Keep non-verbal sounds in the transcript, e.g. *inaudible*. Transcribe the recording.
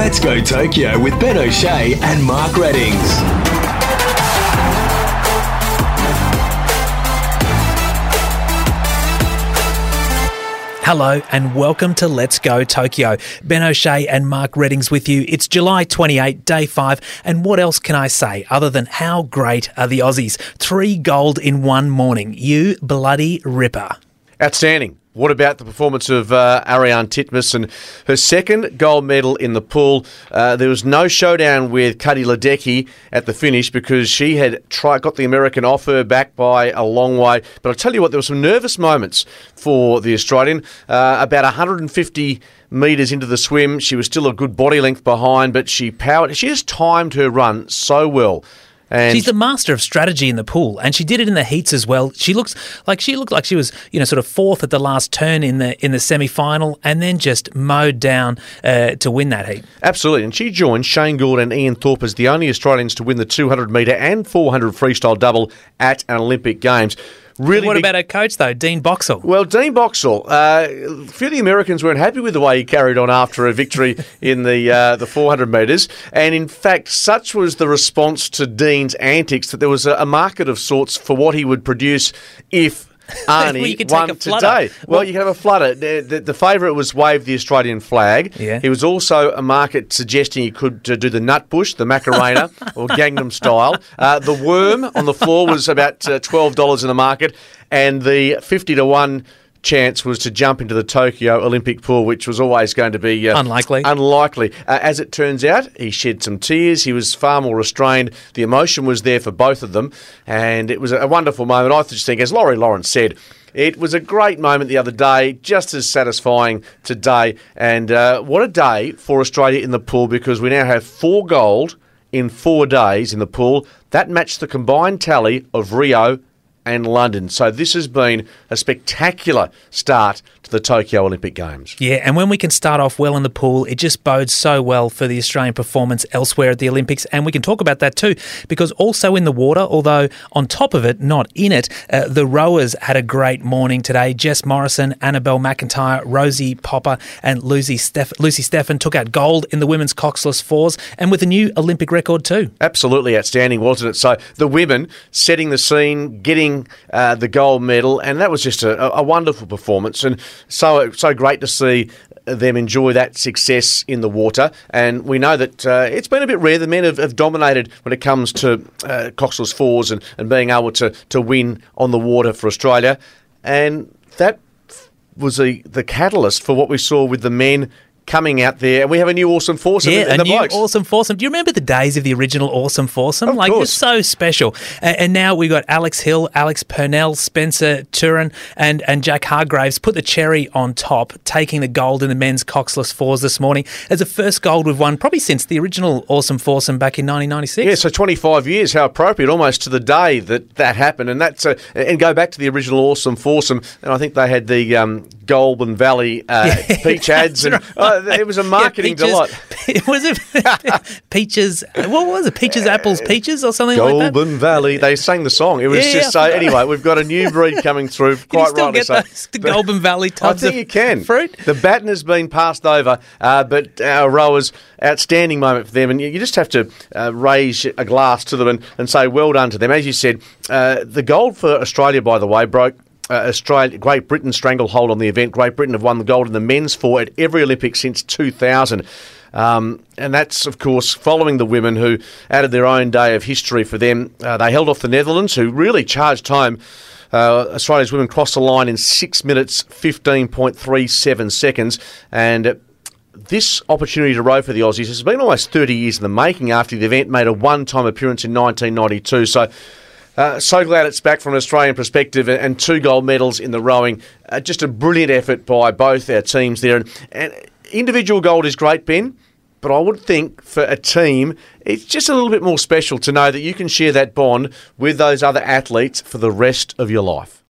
Let's Go Tokyo with Ben O'Shea and Mark Reddings. Hello and welcome to Let's Go Tokyo. Ben O'Shea and Mark Reddings with you. It's July 28, day five, and what else can I say other than how great are the Aussies? Three gold in one morning. You bloody ripper. Outstanding. What about the performance of uh, Ariarne Titmus and her second gold medal in the pool? Uh, there was no showdown with Katie Ledecky at the finish because she had tried, got the American off her back by a long way. But I'll tell you what, there were some nervous moments for the Australian. Uh, about 150 metres into the swim, she was still a good body length behind, but she powered. She just timed her run so well. And She's the master of strategy in the pool, and she did it in the heats as well. She looks like she looked like she was, you know, sort of fourth at the last turn in the in the semi final, and then just mowed down uh, to win that heat. Absolutely, and she joined Shane Gould and Ian Thorpe as the only Australians to win the 200 metre and 400 freestyle double at an Olympic Games. Really what big- about our coach though, Dean Boxall? Well, Dean Boxall, uh, a few of the Americans weren't happy with the way he carried on after a victory *laughs* in the uh, the 400 metres, and in fact, such was the response to Dean's antics that there was a, a market of sorts for what he would produce if. *laughs* Well, Arnie take won today. Well, Well- you can have a flutter. The, the, the favourite was wave the Australian flag. Yeah. He was also a market suggesting he could uh, do the Nutbush, the Macarena, *laughs* or Gangnam style. Uh, the worm on the floor was about uh, twelve dollars in the market, and the fifty to one chance was to jump into the Tokyo Olympic pool, which was always going to be uh, Unlikely. Unlikely. Uh, as it turns out, he shed some tears. He was far more restrained. The emotion was there for both of them, and it was a wonderful moment. I just think, as Laurie Lawrence said. It was a great moment the other day, just as satisfying today. And uh, what a day for Australia in the pool because we now have four gold in four days in the pool. That matched the combined tally of Rio and London. So this has been a spectacular start to the Tokyo Olympic Games. Yeah, and when we can start off well in the pool, it just bodes so well for the Australian performance elsewhere at the Olympics. And we can talk about that too, because also in the water, although on top of it, not in it, uh, the rowers had a great morning today. Jess Morrison, Annabelle McIntyre, Rosie Popa, and Lucy, Steff- Lucy Stephan took out gold in the women's coxless fours, and with a new Olympic record too. Absolutely outstanding, wasn't it? So the women setting the scene, getting uh, the gold medal, and that was just a, a wonderful performance, and so so great to see them enjoy that success in the water. And we know that uh, it's been a bit rare. The men have, have dominated when it comes to uh, fours and, and being able to to win on the water for Australia, and that was the the catalyst for what we saw with the men. Coming out there, and we have a new awesome foursome Yeah, in, in a the new blokes. awesome foursome. Do you remember the days of the original awesome foursome? Of like course. it's so special. And, and now we've got Alex Hill, Alex Purnell, Spencer Turrin, and and Jack Hargreaves put the cherry on top, taking the gold in the men's coxless fours this morning as the first gold we've won probably since the original awesome foursome back in 1996. Yeah, so 25 years, how appropriate, almost to the day that that happened. And that's a, and go back to the original Awesome Foursome, and I think they had the um, Goulburn Valley uh, *laughs* peach ads, and uh, *laughs* it was a marketing Yeah, delight. *laughs* was it *laughs* peaches? What was it? Peaches, apples, peaches, or something like that. Goulburn Valley, they sang the song. It was Yeah, just so. Anyway, we've got a new breed coming through. Quite rightly get so. the Goulburn Valley I think you can. fruit? The baton has been passed over, uh, but our rowers, outstanding moment for them. And you, you just have to uh, raise a glass to them and, and say well done to them. As you said, uh, the gold for Australia, by the way, broke. Uh, Australia, Great Britain stranglehold on the event. Great Britain have won the gold in the men's four at every Olympics since 2000. Um, and that's, of course, following the women who added their own day of history for them. Uh, they held off the Netherlands, who really charged home. Uh, Australia's women crossed the line in 6 minutes 15.37 seconds. And this opportunity to row for the Aussies has been almost 30 years in the making after the event made a one time appearance in 1992. So, uh, so glad it's back from an Australian perspective and, two gold medals in the rowing. Uh, just a brilliant effort by both our teams there. And, and individual gold is great, Ben. But I would think for a team, it's just a little bit more special to know that you can share that bond with those other athletes for the rest of your life.